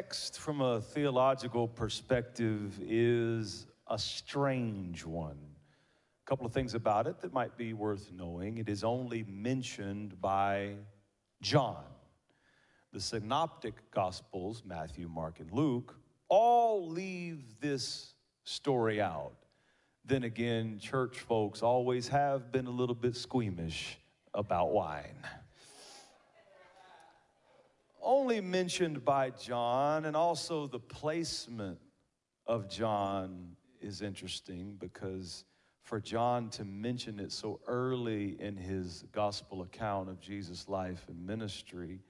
text, from a theological perspective, is a strange one. A couple of things about it that might be worth knowing. It is only mentioned by John. The synoptic gospels, Matthew, Mark, and Luke, all leave this story out. Then again, church folks always have been a little bit squeamish about wine only mentioned by John, and also the placement of John is interesting because for John to mention it so early in his gospel account of Jesus' life and ministry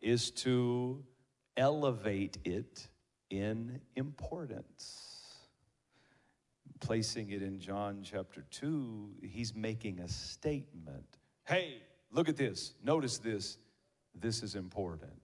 is to elevate it in importance. Placing it in John chapter 2, he's making a statement. Hey, look at this. Notice this. This is important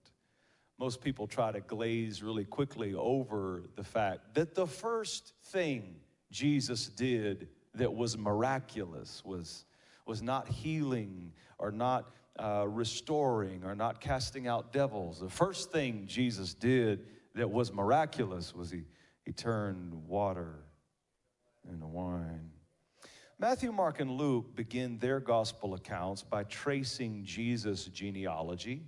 most people try to glaze really quickly over the fact that the first thing Jesus did that was miraculous was, was not healing or not uh, restoring or not casting out devils. The first thing Jesus did that was miraculous was he, he turned water into wine. Matthew, Mark, and Luke begin their gospel accounts by tracing Jesus' genealogy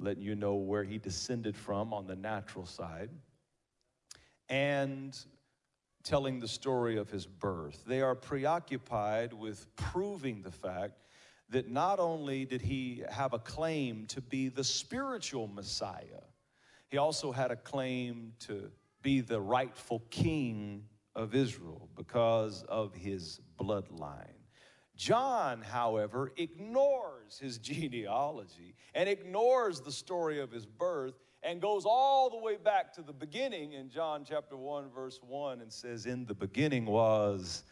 letting you know where he descended from on the natural side, and telling the story of his birth. They are preoccupied with proving the fact that not only did he have a claim to be the spiritual Messiah, he also had a claim to be the rightful king of Israel because of his bloodline. John, however, ignores his genealogy and ignores the story of his birth and goes all the way back to the beginning in John chapter 1, verse 1, and says, In the beginning was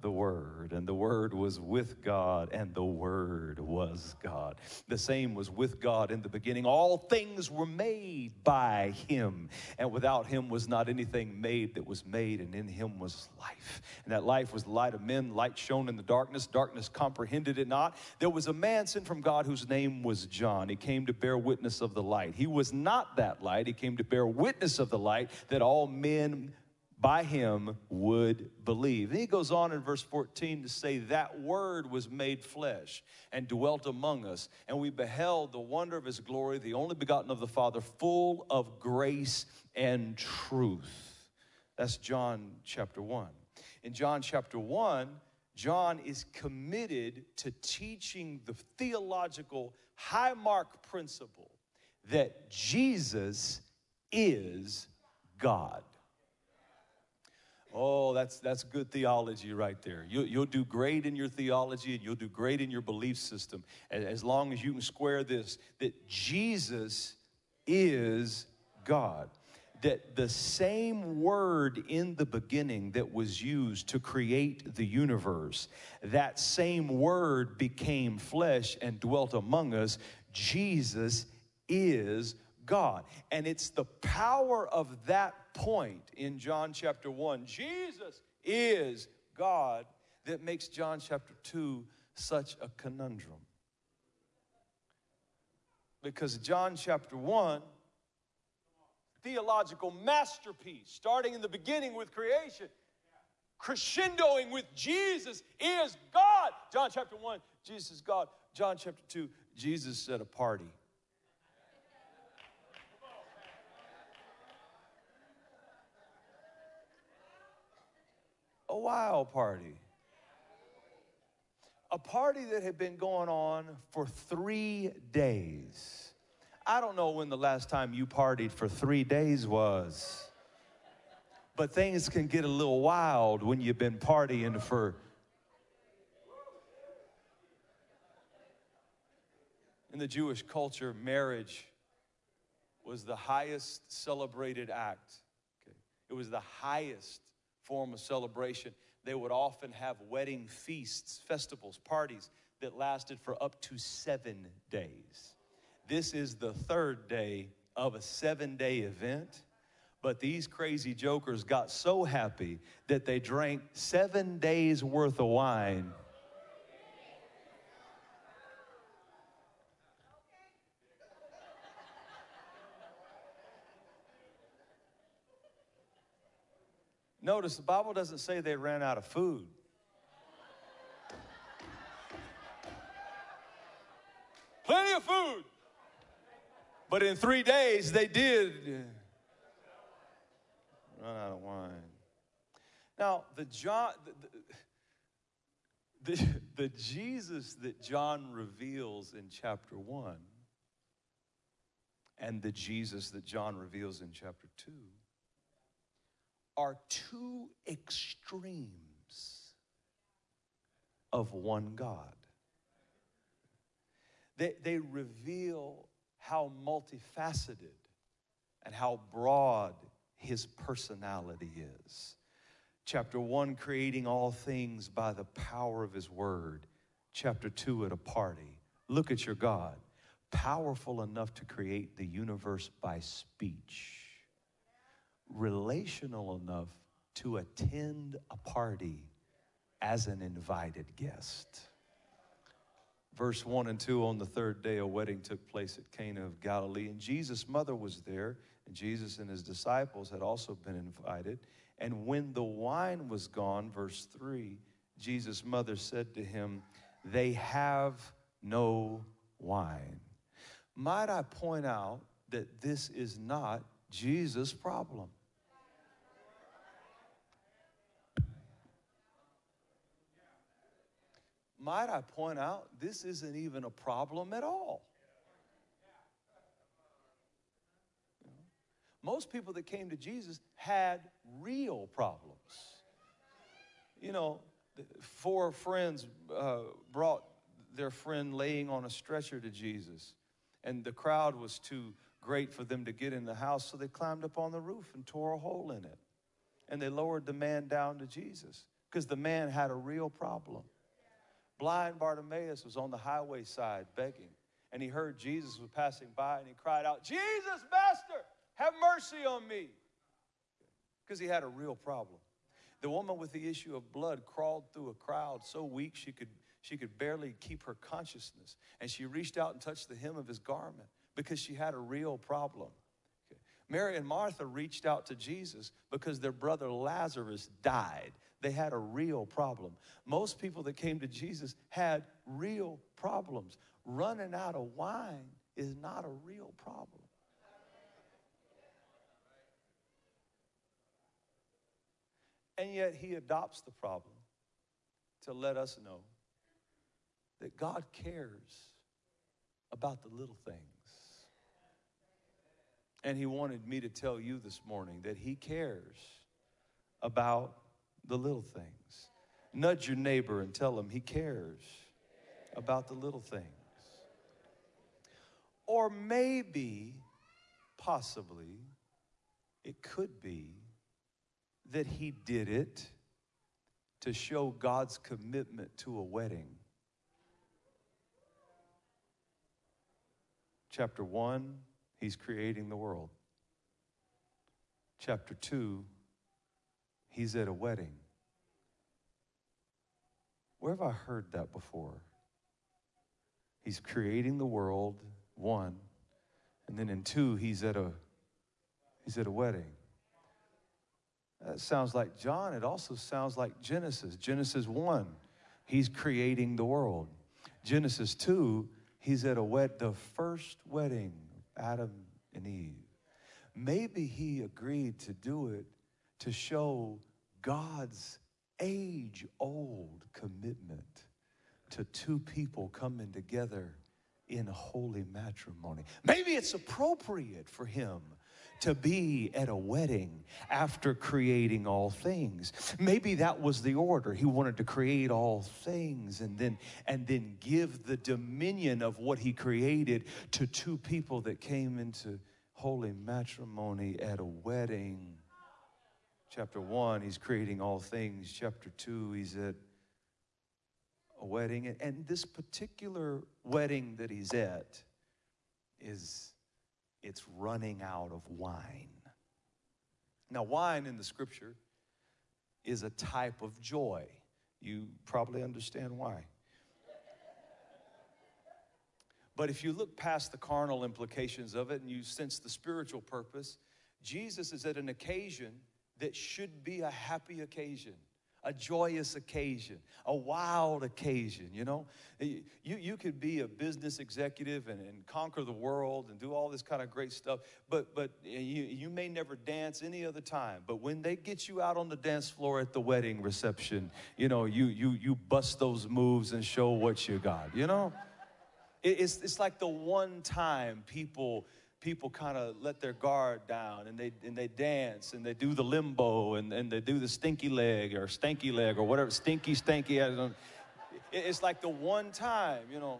the Word, and the Word was with God, and the Word was God. The same was with God in the beginning. All things were made by Him, and without Him was not anything made that was made, and in Him was life. And that life was the light of men, light shone in the darkness, darkness comprehended it not. There was a man sent from God whose name was John. He came to bear witness of the light. He was not that light, he came to bear witness of the light that all men by him would believe. He goes on in verse 14 to say, That word was made flesh and dwelt among us, and we beheld the wonder of his glory, the only begotten of the Father, full of grace and truth. That's John chapter 1. In John chapter 1, John is committed to teaching the theological high mark principle that Jesus is God. Oh, that's, that's good theology right there. You, you'll do great in your theology and you'll do great in your belief system as long as you can square this that Jesus is God. That the same word in the beginning that was used to create the universe, that same word became flesh and dwelt among us. Jesus is God. And it's the power of that point in John chapter 1, Jesus is God, that makes John chapter 2 such a conundrum. Because John chapter 1, theological masterpiece, starting in the beginning with creation, crescendoing with Jesus is God. John chapter 1, Jesus is God. John chapter 2, Jesus at a party. A wild party. A party that had been going on for three days. I don't know when the last time you partied for three days was, but things can get a little wild when you've been partying for. In the Jewish culture, marriage was the highest celebrated act. Okay? It was the highest form of celebration. They would often have wedding feasts, festivals, parties that lasted for up to seven days. This is the third day of a seven day event. But these crazy jokers got so happy that they drank seven days worth of wine Notice the Bible doesn't say they ran out of food. Plenty of food. But in three days, they did uh, run out of wine. Now, the John, the, the, the, Jesus that John reveals in chapter one and the Jesus that John reveals in chapter two are two extremes of one God. They, they reveal how multifaceted and how broad his personality is. Chapter one, creating all things by the power of his word. Chapter two, at a party. Look at your God, powerful enough to create the universe by speech, relational enough to attend a party as an invited guest. Verse 1 and 2 on the third day, a wedding took place at Cana of Galilee, and Jesus' mother was there, and Jesus and his disciples had also been invited. And when the wine was gone, verse 3, Jesus' mother said to him, They have no wine. Might I point out that this is not Jesus' problem? Might I point out, this isn't even a problem at all. Most people that came to Jesus had real problems. You know, four friends uh, brought their friend laying on a stretcher to Jesus, and the crowd was too great for them to get in the house, so they climbed up on the roof and tore a hole in it. And they lowered the man down to Jesus because the man had a real problem. Blind Bartimaeus was on the highway side begging, and he heard Jesus was passing by, and he cried out, Jesus, Master! Have mercy on me. Because he had a real problem. The woman with the issue of blood crawled through a crowd so weak she could, she could barely keep her consciousness. And she reached out and touched the hem of his garment because she had a real problem. Mary and Martha reached out to Jesus because their brother Lazarus died. They had a real problem. Most people that came to Jesus had real problems. Running out of wine is not a real problem. And yet he adopts the problem to let us know that God cares about the little things. And he wanted me to tell you this morning that he cares about the little things. Nudge your neighbor and tell him he cares about the little things. Or maybe, possibly, it could be that he did it to show God's commitment to a wedding. Chapter 1, he's creating the world. Chapter 2, he's at a wedding. Where have I heard that before? He's creating the world, one, and then in two, he's at a he's at a wedding. That sounds like John. It also sounds like Genesis. Genesis 1, he's creating the world. Genesis 2, he's at a wed the first wedding Adam and Eve. Maybe he agreed to do it to show God's age old commitment to two people coming together in holy matrimony. Maybe it's appropriate for him to be at a wedding after creating all things. Maybe that was the order. He wanted to create all things and then and then give the dominion of what he created to two people that came into holy matrimony at a wedding. Chapter 1, he's creating all things. Chapter 2, he's at a wedding. And this particular wedding that he's at is it's running out of wine. Now, wine in the scripture is a type of joy. You probably understand why. But if you look past the carnal implications of it and you sense the spiritual purpose, Jesus is at an occasion that should be a happy occasion a joyous occasion, a wild occasion, you know? Eh, you, you could be a business executive and, and conquer the world and do all this kind of great stuff, but, but eh, you, you may never dance any other time. But when they get you out on the dance floor at the wedding reception, you know, you, you, you bust those moves and show what you got, you know? It's, it's like the one time people people kind of let their guard down and they, and they dance and they do the limbo and, and they do the stinky leg or stanky leg or whatever, stinky, stanky. It's like the one time, you know.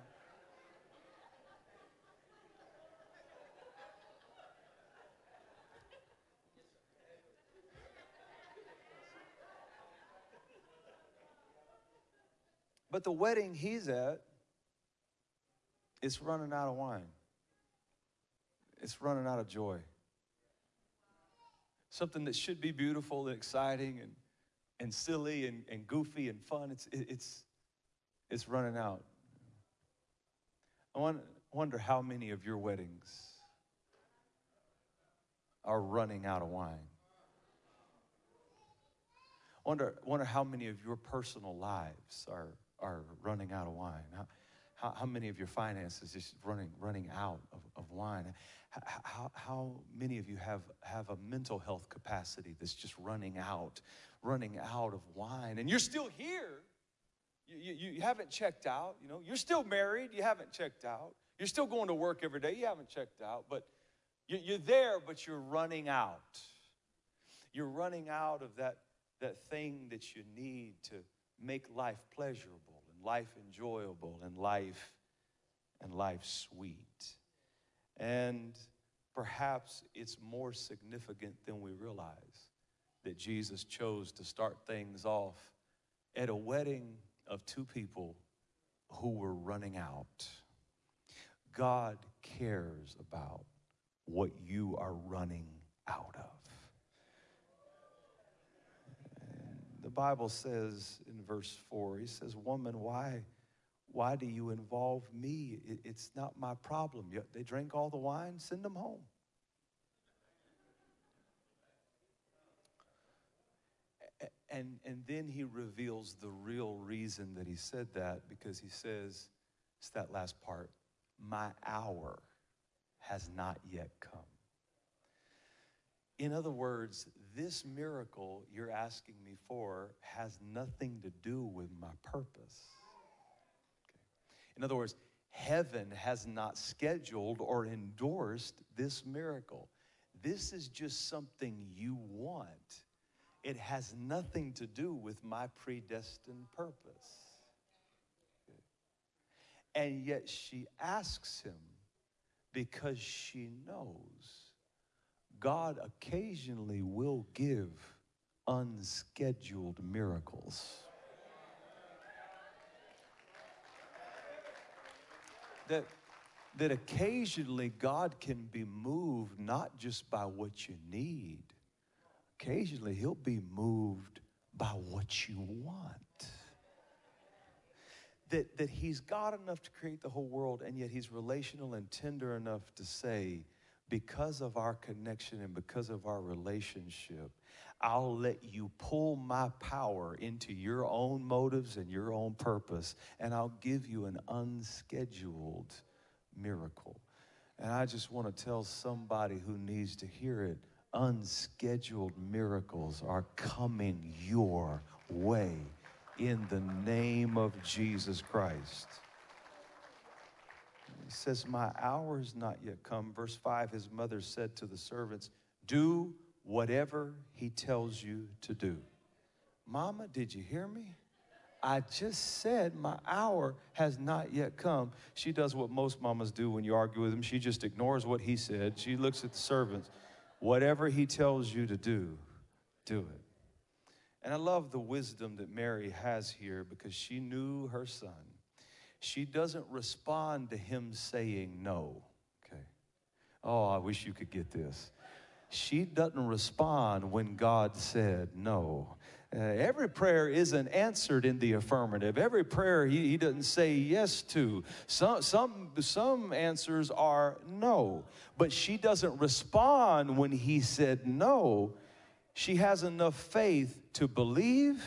But the wedding he's at, it's running out of wine it's running out of joy. Something that should be beautiful and exciting and, and silly and, and goofy and fun, it's, it's, it's running out. I wonder how many of your weddings are running out of wine. Wonder, wonder how many of your personal lives are, are running out of wine. How, how, how many of your finances is running, running out of, of wine? How, how many of you have, have a mental health capacity that's just running out, running out of wine? And you're still here. You, you, you haven't checked out. You know, you're still married. You haven't checked out. You're still going to work every day. You haven't checked out. But you, you're there, but you're running out. You're running out of that, that thing that you need to make life pleasurable and life enjoyable and life and life sweet. And perhaps it's more significant than we realize that Jesus chose to start things off at a wedding of two people who were running out. God cares about what you are running out of. The Bible says in verse 4, he says, Woman, why? Why do you involve me? It's not my problem. They drink all the wine, send them home. And, and then he reveals the real reason that he said that because he says, it's that last part, my hour has not yet come. In other words, this miracle you're asking me for has nothing to do with my purpose. In other words, heaven has not scheduled or endorsed this miracle. This is just something you want. It has nothing to do with my predestined purpose. And yet she asks him because she knows God occasionally will give unscheduled miracles. That, that occasionally God can be moved not just by what you need, occasionally He'll be moved by what you want. That, that He's God enough to create the whole world, and yet He's relational and tender enough to say, because of our connection and because of our relationship, I'll let you pull my power into your own motives and your own purpose, and I'll give you an unscheduled miracle. And I just want to tell somebody who needs to hear it unscheduled miracles are coming your way in the name of Jesus Christ. He says, My hour is not yet come. Verse 5 His mother said to the servants, Do whatever he tells you to do. Mama, did you hear me? I just said my hour has not yet come. She does what most mamas do when you argue with them. She just ignores what he said. She looks at the servants. Whatever he tells you to do, do it. And I love the wisdom that Mary has here because she knew her son. She doesn't respond to him saying no. Okay. Oh, I wish you could get this she doesn't respond when God said no. Uh, every prayer isn't answered in the affirmative. Every prayer he, he doesn't say yes to. Some, some, some answers are no. But she doesn't respond when he said no. she has enough faith to believe,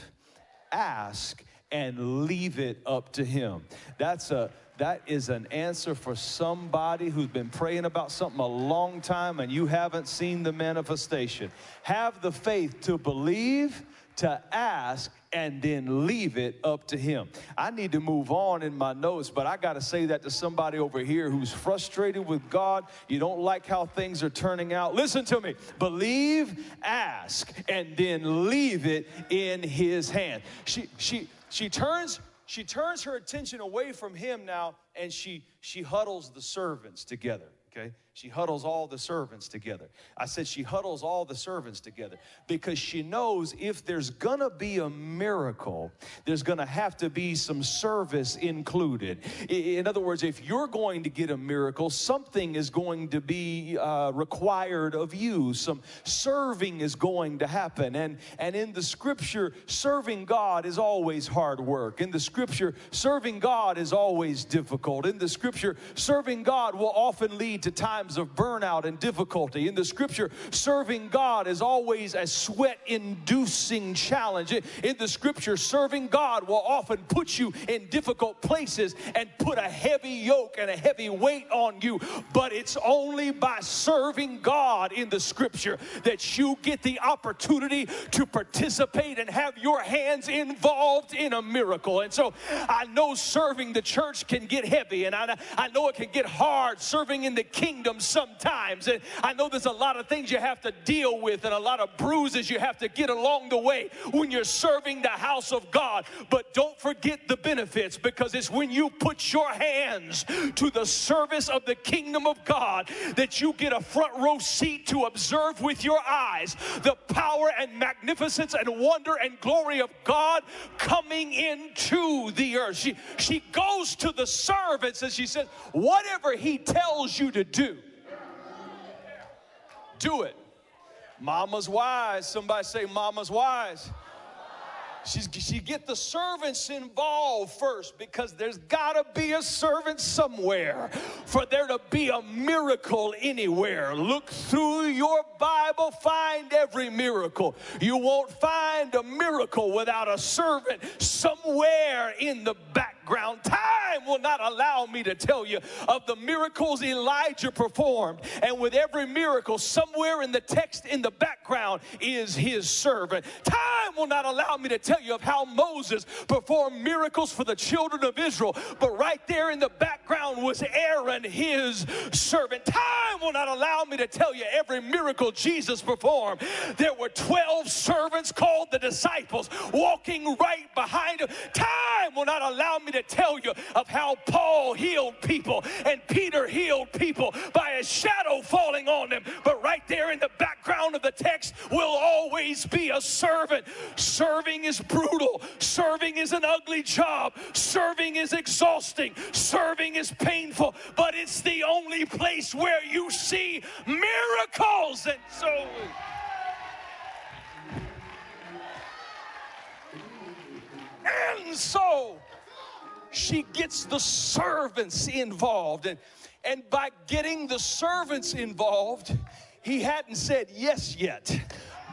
ask, and leave it up to him. That's a that is an answer for somebody who's been praying about something a long time and you haven't seen the manifestation. Have the faith to believe, to ask, and then leave it up to Him. I need to move on in my notes, but I got to say that to somebody over here who's frustrated with God. You don't like how things are turning out. Listen to me. Believe, ask, and then leave it in His hand. She, she, she turns she turns her attention away from him now and she she huddles the servants together okay she huddles all the servants together. I said she huddles all the servants together because she knows if there's gonna be a miracle, there's gonna have to be some service included. In other words, if you're going to get a miracle, something is going to be uh, required of you. Some serving is going to happen. And, and in the scripture, serving God is always hard work. In the scripture, serving God is always difficult. In the scripture, serving God will often lead to times times of burnout and difficulty. In the scripture, serving God is always a sweat inducing challenge. In the scripture, serving God will often put you in difficult places and put a heavy yoke and a heavy weight on you. But it's only by serving God in the scripture that you get the opportunity to participate and have your hands involved in a miracle. And so I know serving the church can get heavy, and I, I know it can get hard serving in the kingdom sometimes. And I know there's a lot of things you have to deal with and a lot of bruises you have to get along the way when you're serving the house of God. But don't forget the benefits because it's when you put your hands to the service of the kingdom of God that you get a front row seat to observe with your eyes the power and magnificence and wonder and glory of God coming into the earth. She, she goes to the servants and she says, Whatever he tells you to do, do it. Mama's wise. Somebody say, Mama's wise. She's, she get the servants involved first because there's got to be a servant somewhere for there to be a miracle anywhere. Look through your Bible, find every miracle. You won't find a miracle without a servant somewhere in the background. Time will not allow me to tell you of the miracles Elijah performed. And with every miracle, somewhere in the text in the background is his servant. Time will not allow me to tell you of how Moses performed miracles for the children of Israel. But right there in the background was Aaron, his servant. Time will not allow me to tell you every miracle Jesus performed. There were 12 servants called the disciples walking right behind him. Time will not allow me to to tell you of how Paul healed people and Peter healed people by a shadow falling on them. But right there in the background of the text will always be a servant. Serving is brutal, serving is an ugly job, serving is exhausting, serving is painful, but it's the only place where you see miracles. And so. And so she gets the servants involved. And, and by getting the servants involved, he hadn't said yes yet.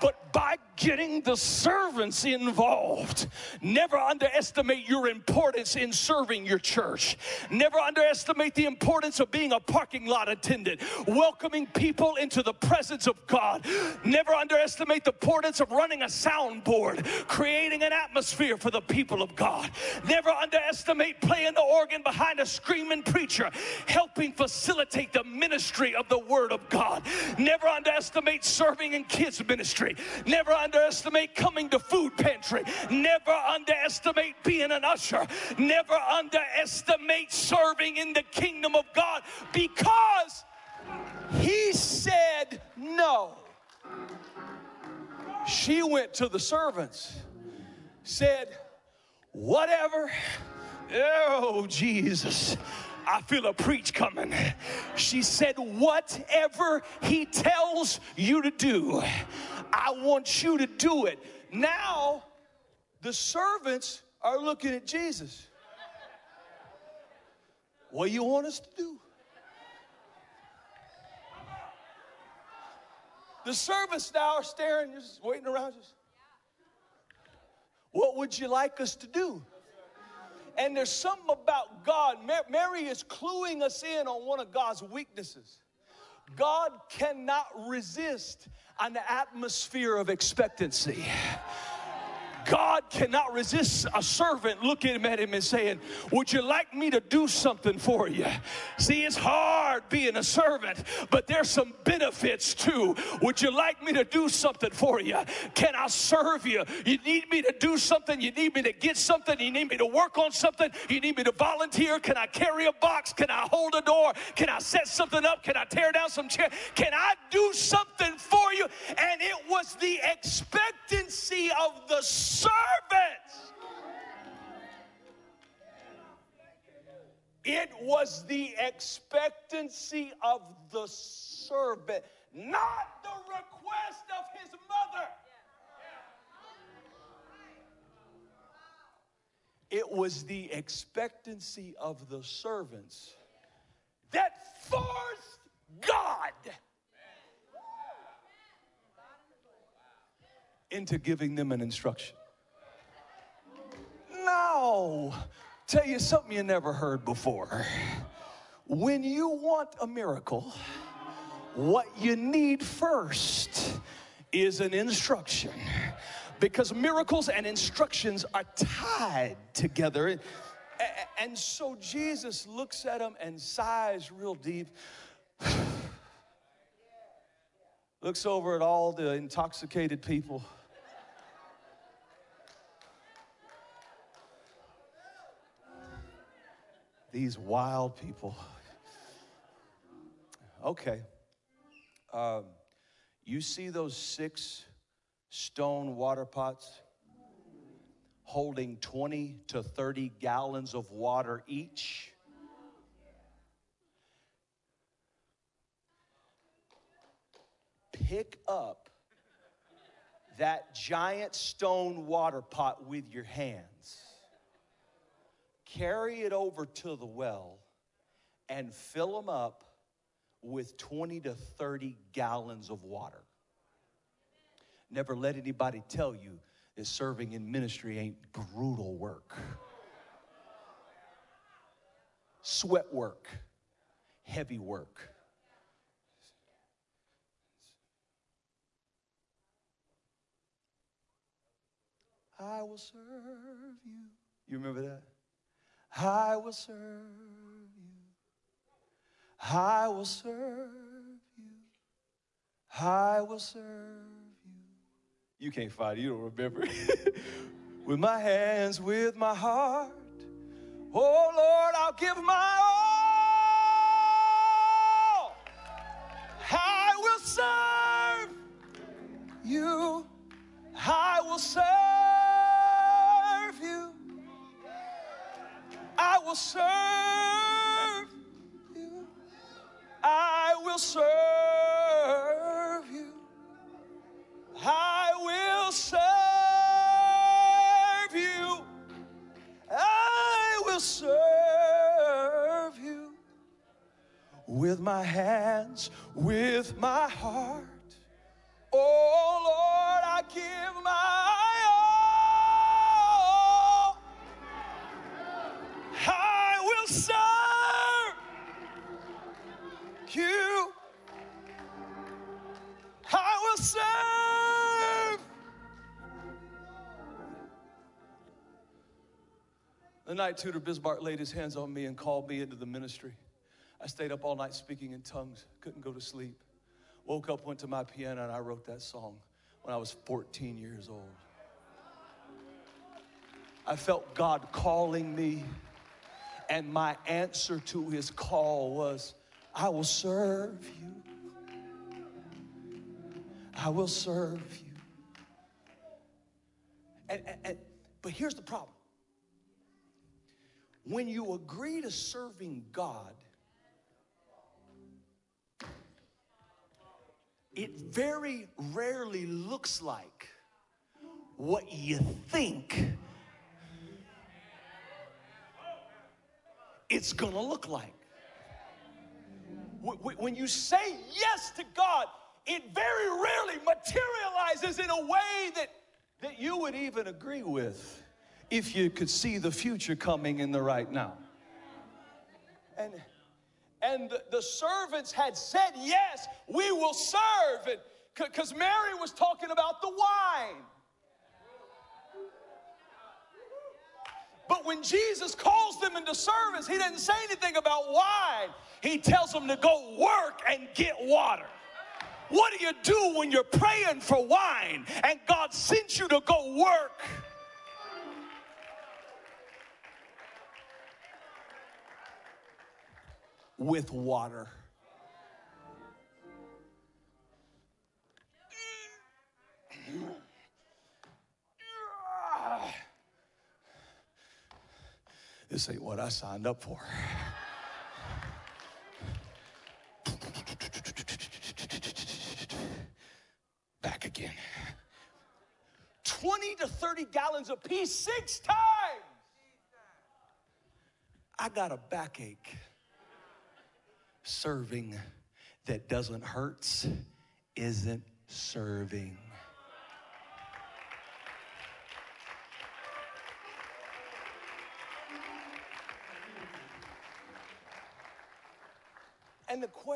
But by getting the servants involved. Never underestimate your importance in serving your church. Never underestimate the importance of being a parking lot attendant, welcoming people into the presence of God. Never underestimate the importance of running a soundboard, creating an atmosphere for the people of God. Never underestimate playing the organ behind a screaming preacher, helping facilitate the ministry of the Word of God. Never underestimate serving in kids' ministry. Never underestimate coming to food pantry. Never underestimate being an usher. Never underestimate serving in the kingdom of God because he said no. She went to the servants, said, Whatever. Oh, Jesus. I feel a preach coming. She said, Whatever he tells you to do, I want you to do it. Now, the servants are looking at Jesus. What do you want us to do? The servants now are staring, just waiting around. Just, what would you like us to do? And there's something about God. Mary is cluing us in on one of God's weaknesses. God cannot resist an atmosphere of expectancy. God cannot resist a servant looking at him and saying, Would you like me to do something for you? See, it's hard being a servant, but there's some benefits too. Would you like me to do something for you? Can I serve you? You need me to do something? You need me to get something? You need me to work on something? You need me to volunteer? Can I carry a box? Can I hold a door? Can I set something up? Can I tear down some chairs? Can I do something for you? And it was the expectancy of the servants. It was the expectancy of the servant, not the request of his mother. It was the expectancy of the servants that forced God into giving them an instruction. Tell you something you never heard before. When you want a miracle, what you need first is an instruction because miracles and instructions are tied together. And so Jesus looks at him and sighs real deep. looks over at all the intoxicated people These wild people. Okay. Um, you see those six stone water pots holding 20 to 30 gallons of water each? Pick up that giant stone water pot with your hands carry it over to the well and fill them up with 20 to 30 gallons of water. Never let anybody tell you that serving in ministry ain't brutal work. Sweat work, heavy work. I will serve you. You remember that? I will serve you. I will serve you. I will serve you. You can't fight, you don't remember. with my hands, with my heart. Oh Lord, I'll give my all. I will serve you. I will serve will serve you. I will serve you. I will serve you. I will serve you with my hands, with my heart. Oh Lord, I give my The night Tudor Bismark laid his hands on me and called me into the ministry. I stayed up all night speaking in tongues, couldn't go to sleep. Woke up, went to my piano, and I wrote that song when I was 14 years old. I felt God calling me, and my answer to his call was, I will serve you. I will serve you. And, and, but here's the problem when you agree to serving God, it very rarely looks like what you think it's gonna look like. When you say yes to God, it very rarely materializes in a way that, that you would even agree with if you could see the future coming in the right now. And, and the, servants had said, Yes, we will serve. Because Mary was talking about the wine. But when Jesus calls them into service, he doesn't say anything about wine. He tells them to go work and get water. What do you do when you're praying for wine and God sends you to go work? With water. This ain't what I signed up for. Back again. 20 to 30 gallons a piece, six times. I got a backache. Serving that doesn't hurts isn't serving.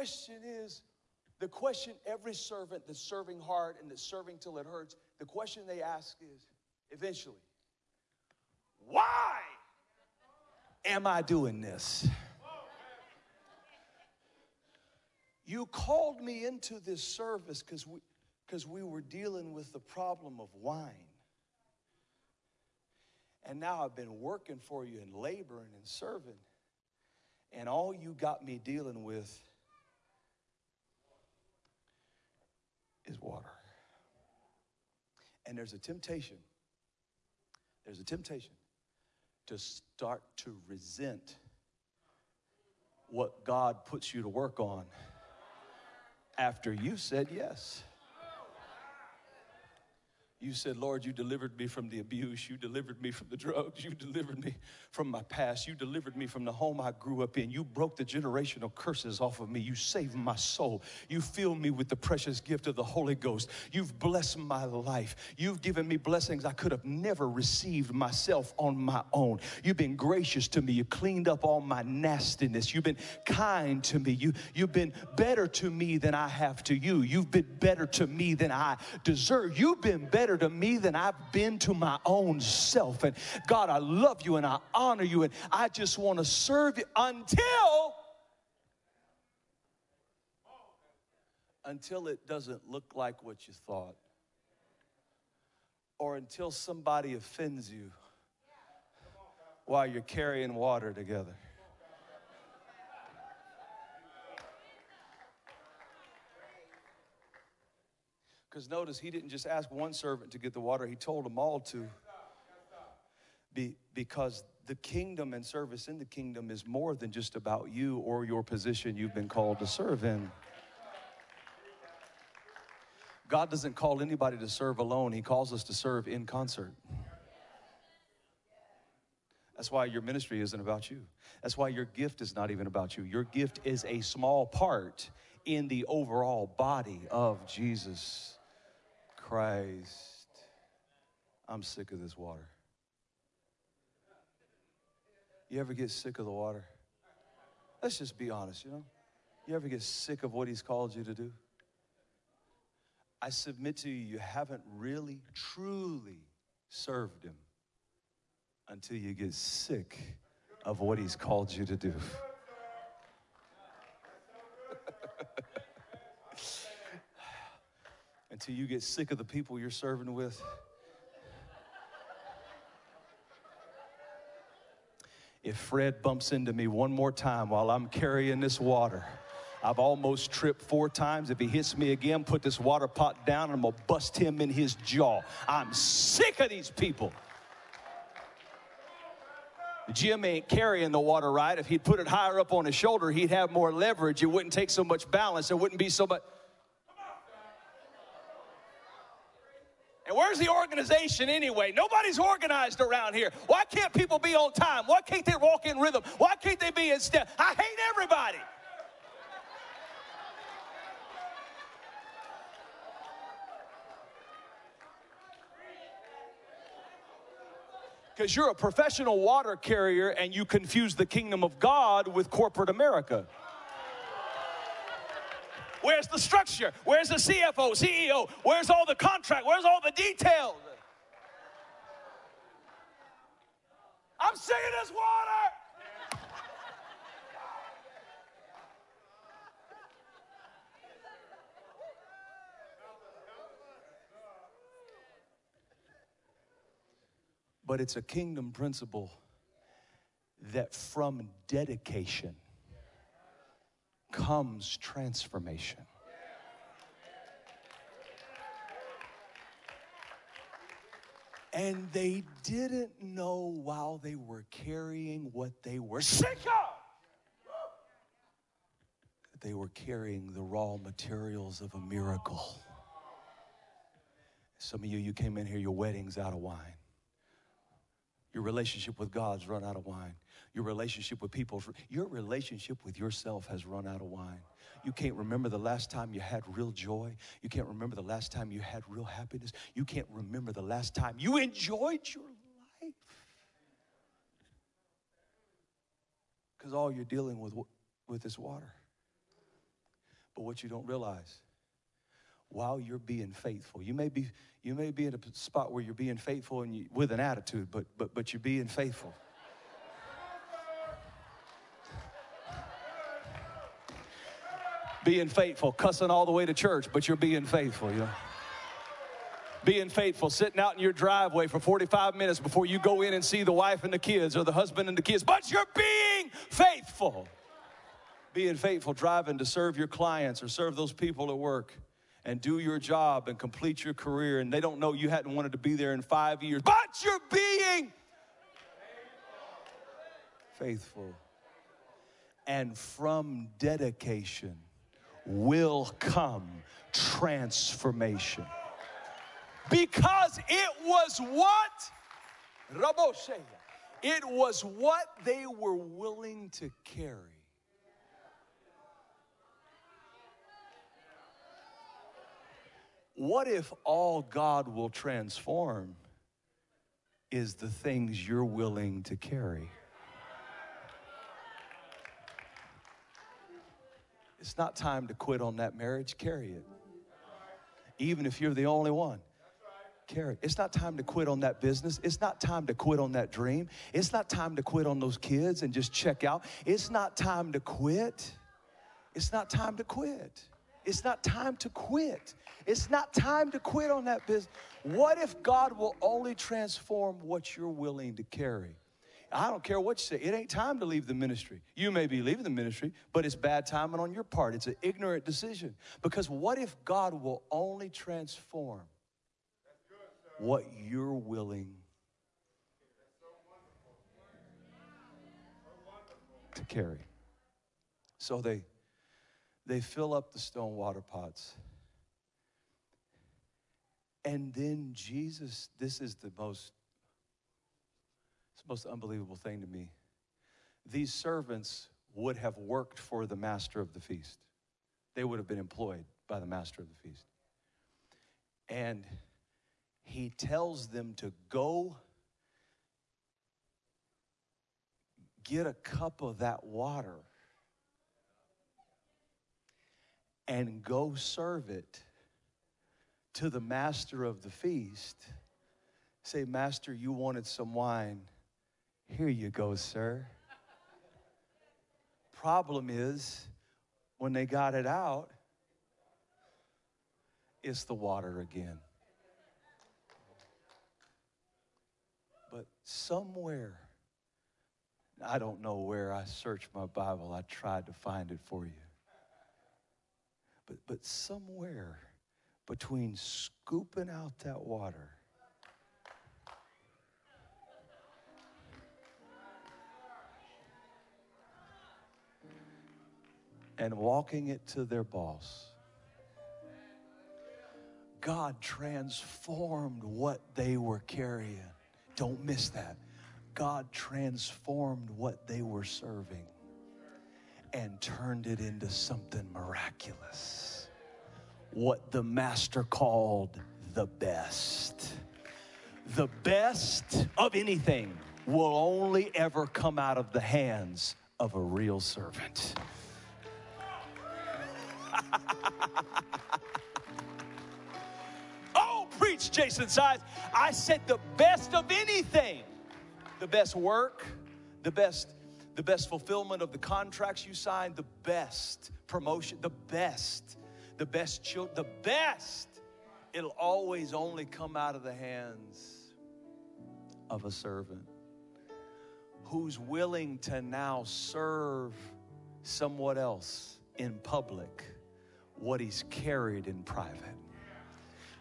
Question is the question every servant that's serving hard and that's serving till it hurts, the question they ask is eventually, why am I doing this? You called me into this service because we, because we were dealing with the problem of wine. And now I've been working for you and laboring and serving and all you got me dealing with is water. And there's a temptation, there's a temptation to start to resent what God puts you to work on after you said yes. You said, Lord, you delivered me from the abuse. You delivered me from the drugs. You delivered me from my past. You delivered me from the home I grew up in. You broke the generational curses off of me. You saved my soul. You filled me with the precious gift of the Holy Ghost. You've blessed my life. You've given me blessings I could have never received myself on my own. You've been gracious to me. You cleaned up all my nastiness. You've been kind to me. You, you've been better to me than I have to you. You've been better to me than I deserve. You've been better better to me than I've been to my own self. And God, I love you and I honor you and I just want to serve you until until it doesn't look like what you thought or until somebody offends you while you're carrying water together. Because notice, he didn't just ask one servant to get the water, he told them all to. Be, because the kingdom and service in the kingdom is more than just about you or your position you've been called to serve in. God doesn't call anybody to serve alone, He calls us to serve in concert. That's why your ministry isn't about you. That's why your gift is not even about you. Your gift is a small part in the overall body of Jesus. Christ, I'm sick of this water. You ever get sick of the water? Let's just be honest, you know? You ever get sick of what He's called you to do? I submit to you, you haven't really, truly served Him until you get sick of what He's called you to do. Until you get sick of the people you're serving with. If Fred bumps into me one more time while I'm carrying this water, I've almost tripped four times. If he hits me again, put this water pot down and I'm gonna bust him in his jaw. I'm sick of these people. Jim ain't carrying the water right. If he'd put it higher up on his shoulder, he'd have more leverage. It wouldn't take so much balance. There wouldn't be so much. And where's the organization anyway? Nobody's organized around here. Why can't people be on time? Why can't they walk in rhythm? Why can't they be in step? I hate everybody. Because you're a professional water carrier and you confuse the kingdom of God with corporate America. Where's the structure? Where's the CFO, CEO? Where's all the contract? Where's all the details? I'm saying this water. But it's a kingdom principle that from dedication comes transformation. And they didn't know while they were carrying what they were sick of. They were carrying the raw materials of a miracle. Some of you, you came in here, your wedding's out of wine. Your relationship with God's run out of wine. Your relationship with people, your relationship with yourself has run out of wine. You can't remember the last time you had real joy. You can't remember the last time you had real happiness. You can't remember the last time you enjoyed your life. Because all you're dealing with with is water. But what you don't realize, while you're being faithful, you may be you may be in a spot where you're being faithful and you, with an attitude, but but but you're being faithful. being faithful, cussing all the way to church, but you're being faithful, you know. Being faithful, sitting out in your driveway for 45 minutes before you go in and see the wife and the kids or the husband and the kids, but you're being faithful. Being faithful, driving to serve your clients or serve those people at work and do your job and complete your career, and they don't know you hadn't wanted to be there in five years, but you're being faithful. And from dedication, will come transformation. Because it was what? It was what they were willing to carry. What if all God will transform is the things you're willing to carry? It's not time to quit on that marriage. Carry it. Even if you're the only one. Carry it. It's not time to quit on that business. It's not time to quit on that dream. It's not time to quit on those kids and just check out. It's not time to quit. It's not time to quit. It's not time to quit. It's not time to quit on that business. What if God will only transform what you're willing to carry? I don't care what you say. It ain't time to leave the ministry. You may be leaving the ministry, but it's bad timing on your part. It's an ignorant decision. Because what if God will only transform what you're willing to carry? So they they fill up the stone water pots. And then Jesus, this is the most it's the most unbelievable thing to me. These servants would have worked for the master of the feast, they would have been employed by the master of the feast. And he tells them to go get a cup of that water and go serve it to the master of the feast. Say, Master, you wanted some wine. Here you go, sir. Problem is, when they got it out, it's the water again. But somewhere, I don't know where I searched my Bible, I tried to find it for you. But, but somewhere between scooping out that water and walking it to their boss. God transformed what they were carrying. Don't miss that. God transformed what they were serving and turned it into something miraculous. What the master called the best. the best of anything will only ever come out of the hands of a real servant. oh, preach, Jason Sides. I said the best of anything, the best work, the best, the best fulfillment of the contracts you signed, the best promotion, the best, the best children, the best. It'll always only come out of the hands of a servant who's willing to now serve someone else in public what he's carried in private.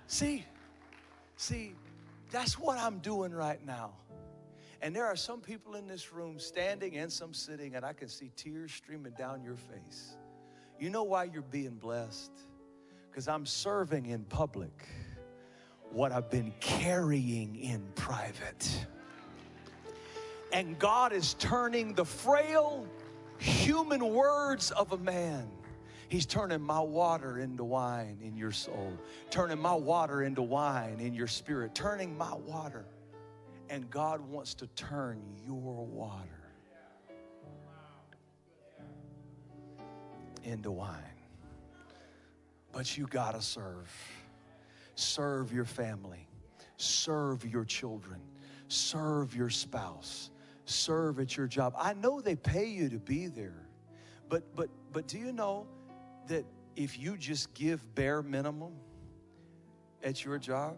See, see, that's what I'm doing right now. And there are some people in this room standing and some sitting, and I can see tears streaming down your face. You know why you're being blessed? Because I'm serving in public what I've been carrying in private. And God is turning the frail human words of a man. He's turning my water into wine in your soul, turning my water into wine in your spirit, turning my water. And God wants to turn your water into wine. But you got to serve. Serve your family, serve your children, serve your spouse serve at your job. I know they pay you to be there. But but but do you know that if you just give bare minimum at your job,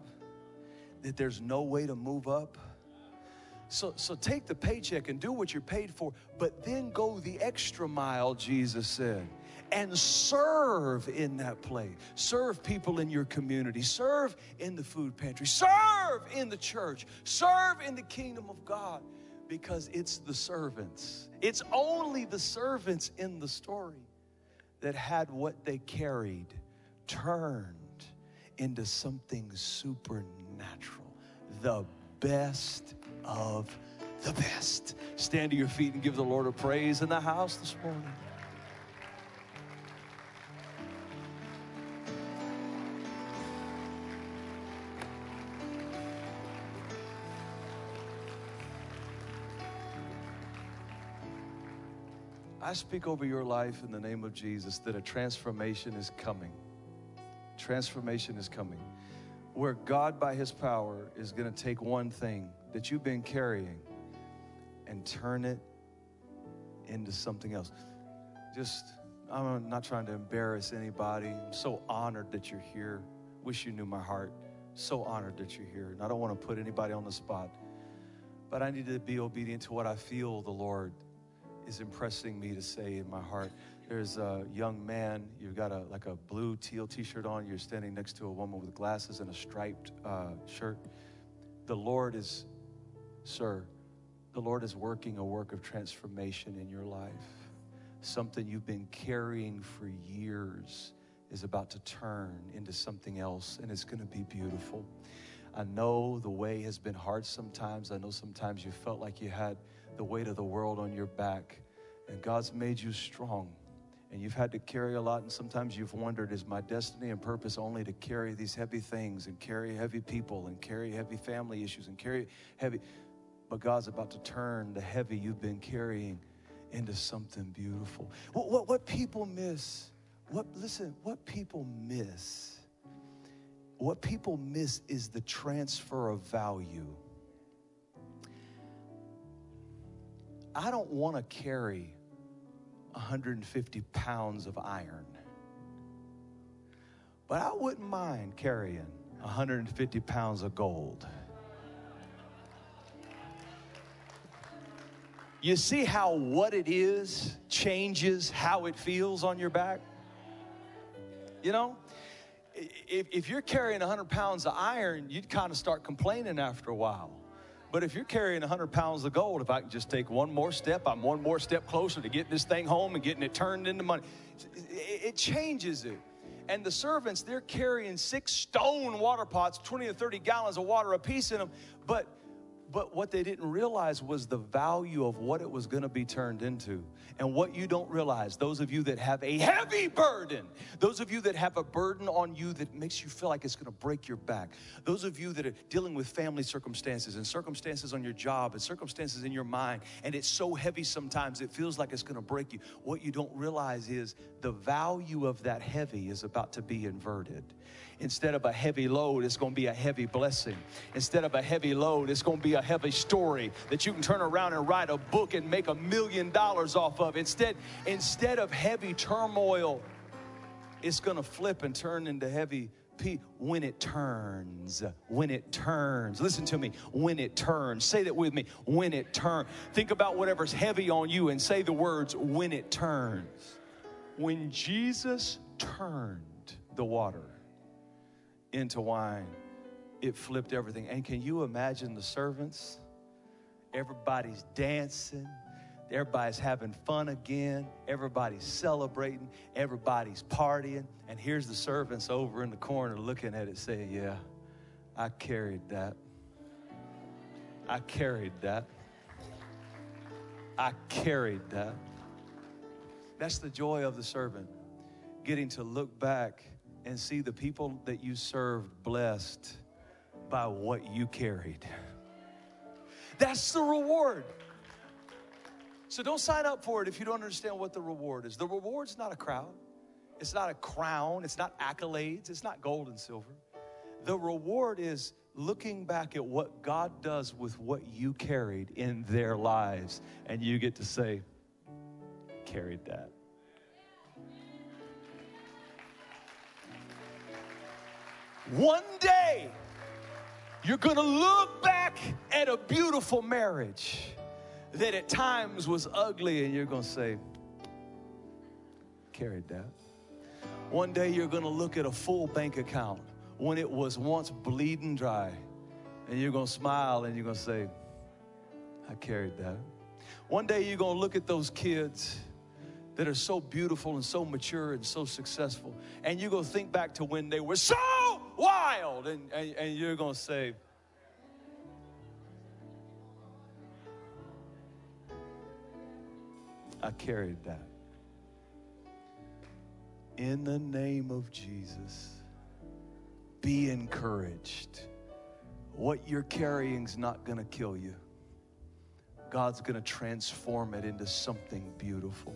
that there's no way to move up? So, so take the paycheck and do what you're paid for, but then go the extra mile, Jesus said, and serve in that place. Serve people in your community. Serve in the food pantry. Serve in the church. Serve in the kingdom of God because it's the servants. It's only the servants in the story that had what they carried turned into something supernatural. The best of the best. Stand to your feet and give the Lord a praise in the house this morning. I speak over your life in the name of Jesus that a transformation is coming. Transformation is coming. Where God, by His power, is going to take one thing that you've been carrying and turn it into something else. Just, I'm not trying to embarrass anybody. I'm so honored that you're here. Wish you knew my heart. So honored that you're here. And I don't want to put anybody on the spot, but I need to be obedient to what I feel the Lord is impressing me to say in my heart. There's a young man, you've got a like a blue teal t-shirt on, you're standing next to a woman with glasses and a striped uh, shirt. The Lord is, sir, the Lord is working a work of transformation in your life. Something you've been carrying for years is about to turn into something else, and it's going to be beautiful. I know the way has been hard sometimes. I know sometimes you felt like you had the weight of the world on your back. And God's made you strong. And you've had to carry a lot, and sometimes you've wondered, is my destiny and purpose only to carry these heavy things and carry heavy people and carry heavy family issues and carry heavy? But God's about to turn the heavy you've been carrying into something beautiful. What, what, what people miss, what, listen, what people miss, what people miss is the transfer of value I don't want to carry 150 pounds of iron, but I wouldn't mind carrying 150 pounds of gold. You see how what it is changes how it feels on your back? You know? If, if you're carrying 100 pounds of iron, you'd kind of start complaining after a while. But if you're carrying 100 pounds of gold, if I can just take one more step, I'm one more step closer to getting this thing home and getting it turned into money. It changes it. And the servants, they're carrying six stone water pots, 20 to 30 gallons of water apiece in them. But but what they didn't realize was the value of what it was going to be turned into. And what you don't realize, those of you that have a heavy burden, those of you that have a burden on you that makes you feel like it's going to break your back, those of you that are dealing with family circumstances and circumstances on your job and circumstances in your mind, and it's so heavy sometimes it feels like it's going to break you. What you don't realize is the value of that heavy is about to be inverted. Instead of a heavy load, it's going to be a heavy blessing. Instead of a heavy load, it's going to be a heavy story that you can turn around and write a book and make a million dollars off of. Instead, instead of heavy turmoil, it's going to flip and turn into heavy peace when it turns. When it turns. Listen to me. When it turns. Say that with me. When it turns. Think about whatever's heavy on you and say the words when it turns. When Jesus turned the water into wine, it flipped everything. And can you imagine the servants? Everybody's dancing. Everybody's having fun again. Everybody's celebrating. Everybody's partying. And here's the servants over in the corner looking at it saying, Yeah, I carried that. I carried that. I carried that. That's the joy of the servant, getting to look back and see the people that you served blessed by what you carried. That's the reward. So don't sign up for it if you don't understand what the reward is. The reward's not a crowd, it's not a crown, it's not accolades, it's not gold and silver. The reward is looking back at what God does with what you carried in their lives, and you get to say, carried that. One day, you're gonna look back at a beautiful marriage that at times was ugly, and you're gonna say, carried that. One day, you're gonna look at a full bank account when it was once bleeding dry, and you're gonna smile and you're gonna say, I carried that. One day, you're gonna look at those kids that are so beautiful and so mature and so successful. And you're going to think back to when they were so wild, and, and, and you're going to say, I carried that. In the name of Jesus, be encouraged. What you're carrying is not going to kill you. God's going to transform it into something beautiful.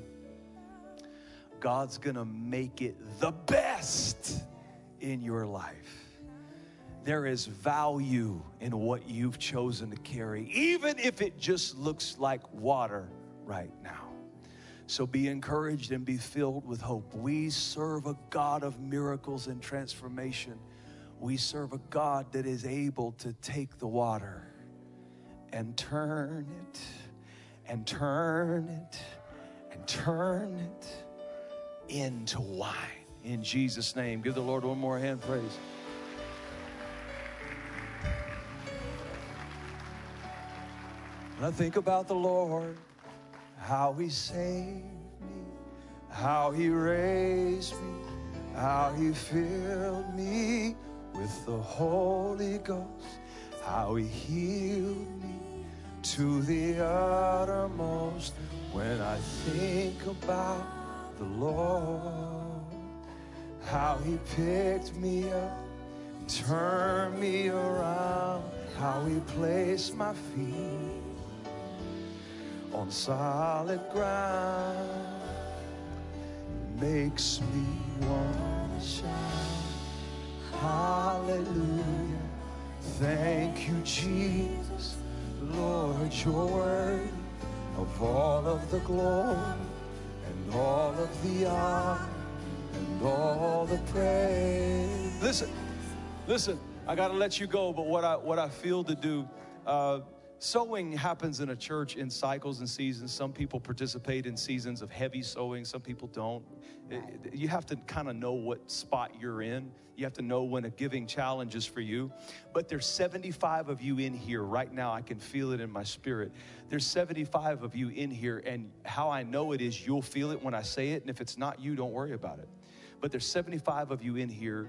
God's gonna make it the best in your life. There is value in what you've chosen to carry, even if it just looks like water right now. So be encouraged and be filled with hope. We serve a God of miracles and transformation. We serve a God that is able to take the water and turn it and turn it and turn it into wine. In Jesus' name, give the Lord one more hand praise. When I think about the Lord, how He saved me, how He raised me, how He filled me with the Holy Ghost, how He healed me to the uttermost. When I think about the Lord, how He picked me up, turned me around, how He placed my feet on solid ground, makes me want to shout, Hallelujah! Thank you, Jesus, Lord, you're worthy of all of the glory and all of the honor and all the praise. Listen, listen, I got to let you go, but what I, what I feel to do, uh, sowing happens in a church in cycles and seasons. Some people participate in seasons of heavy sowing, some people don't. You have to kind of know what spot you're in. You have to know when a giving challenge is for you. But there's 75 of you in here right now. I can feel it in my spirit. There's 75 of you in here, and how I know it is you'll feel it when I say it. And if it's not you, don't worry about it. But there's 75 of you in here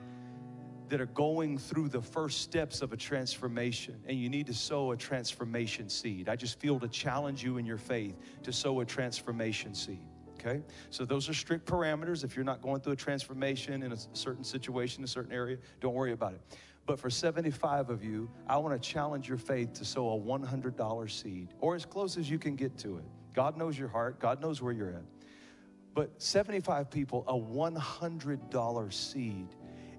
that are going through the first steps of a transformation and you need to sow a transformation seed. I just feel to challenge you in your faith to sow a transformation seed. Okay? So those are strict parameters. If you're not going through a transformation in a certain situation, a certain area, don't worry about it. But for 75 of you, I want to challenge your faith to sow a $100 seed or as close as you can get to it. God knows your heart, God knows where you're at. But 75 people, a $100 seed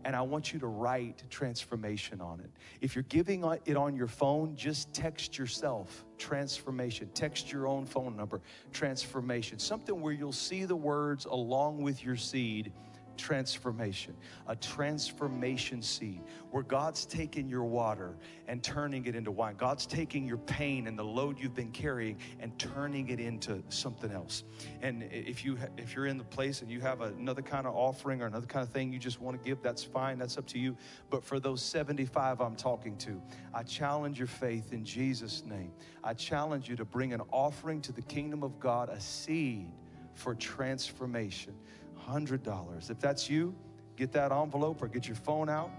and I want you to write transformation on it. If you're giving it on your phone, just text yourself transformation. Text your own phone number, transformation. Something where you'll see the words along with your seed transformation, a transformation seed where God's taking your water and turning it into wine. God's taking your pain and the load you've been carrying and turning it into something else. And if you if you're in the place and you have another kind of offering or another kind of thing you just want to give, that's fine. That's up to you. But for those 75 I'm talking to, I challenge your faith in Jesus name. I challenge you to bring an offering to the kingdom of God, a seed for transformation. $100. If that's you, get that envelope or get your phone out,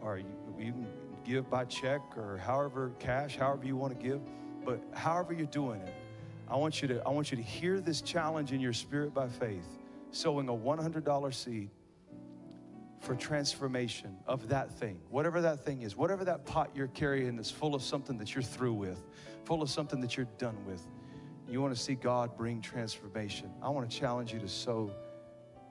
or you, you can give by check or however, cash, however you want to give. But however you're doing it, I want you to, I want you to hear this challenge in your spirit by faith, sowing a $100 seed for transformation of that thing, whatever that thing is, whatever that pot you're carrying is full of something that you're through with, full of something that you're done with. You want to see God bring transformation. I want to challenge you to sow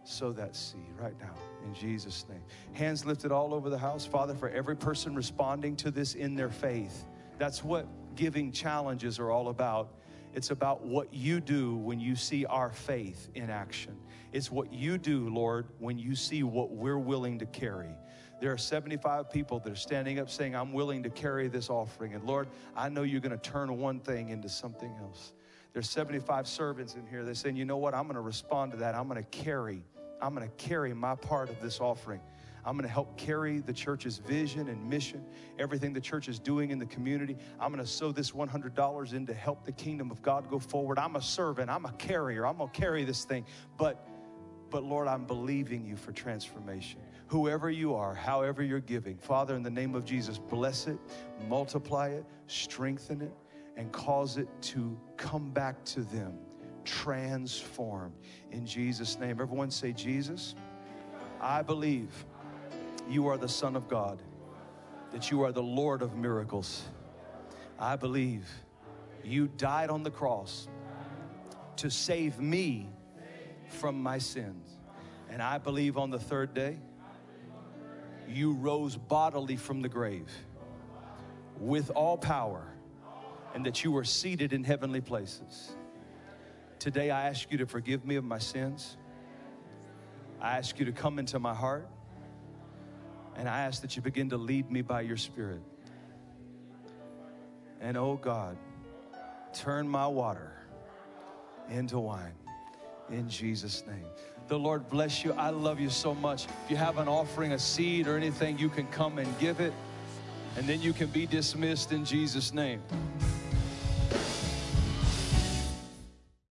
sow that seed right now in Jesus' name. Hands lifted all over the house. Father, for every person responding to this in their faith, that's what giving challenges are all about. It's about what you do when you see our faith in action. It's what you do, Lord, when you see what we're willing to carry. There are 75 people that are standing up saying, I'm willing to carry this offering. And Lord, I know you're going to turn one thing into something else. There's 75 servants in here. They're saying, you know what? I'm going to respond to that. I'm going to carry I'm going to carry my part of this offering. I'm going to help carry the church's vision and mission, everything the church is doing in the community. I'm going to sow this $100 in to help the kingdom of God go forward. I'm a servant, I'm a carrier, I'm going to carry this thing. But but Lord, I'm believing you for transformation. Whoever you are, however you're giving, Father, in the name of Jesus, bless it, multiply it, strengthen it, and cause it to come back to them transformed in Jesus' name. Everyone say, Jesus, I believe you are the Son of God, that you are the Lord of miracles. I believe you died on the cross to save me from my sins. And I believe on the third day, you rose bodily from the grave with all power, and that you were seated in heavenly places. Today, I ask you to forgive me of my sins. I ask you to come into my heart. And I ask that you begin to lead me by your Spirit. And oh God, turn my water into wine in Jesus' name. The Lord bless you. I love you so much. If you have an offering, a seed, or anything, you can come and give it. And then you can be dismissed in Jesus' name.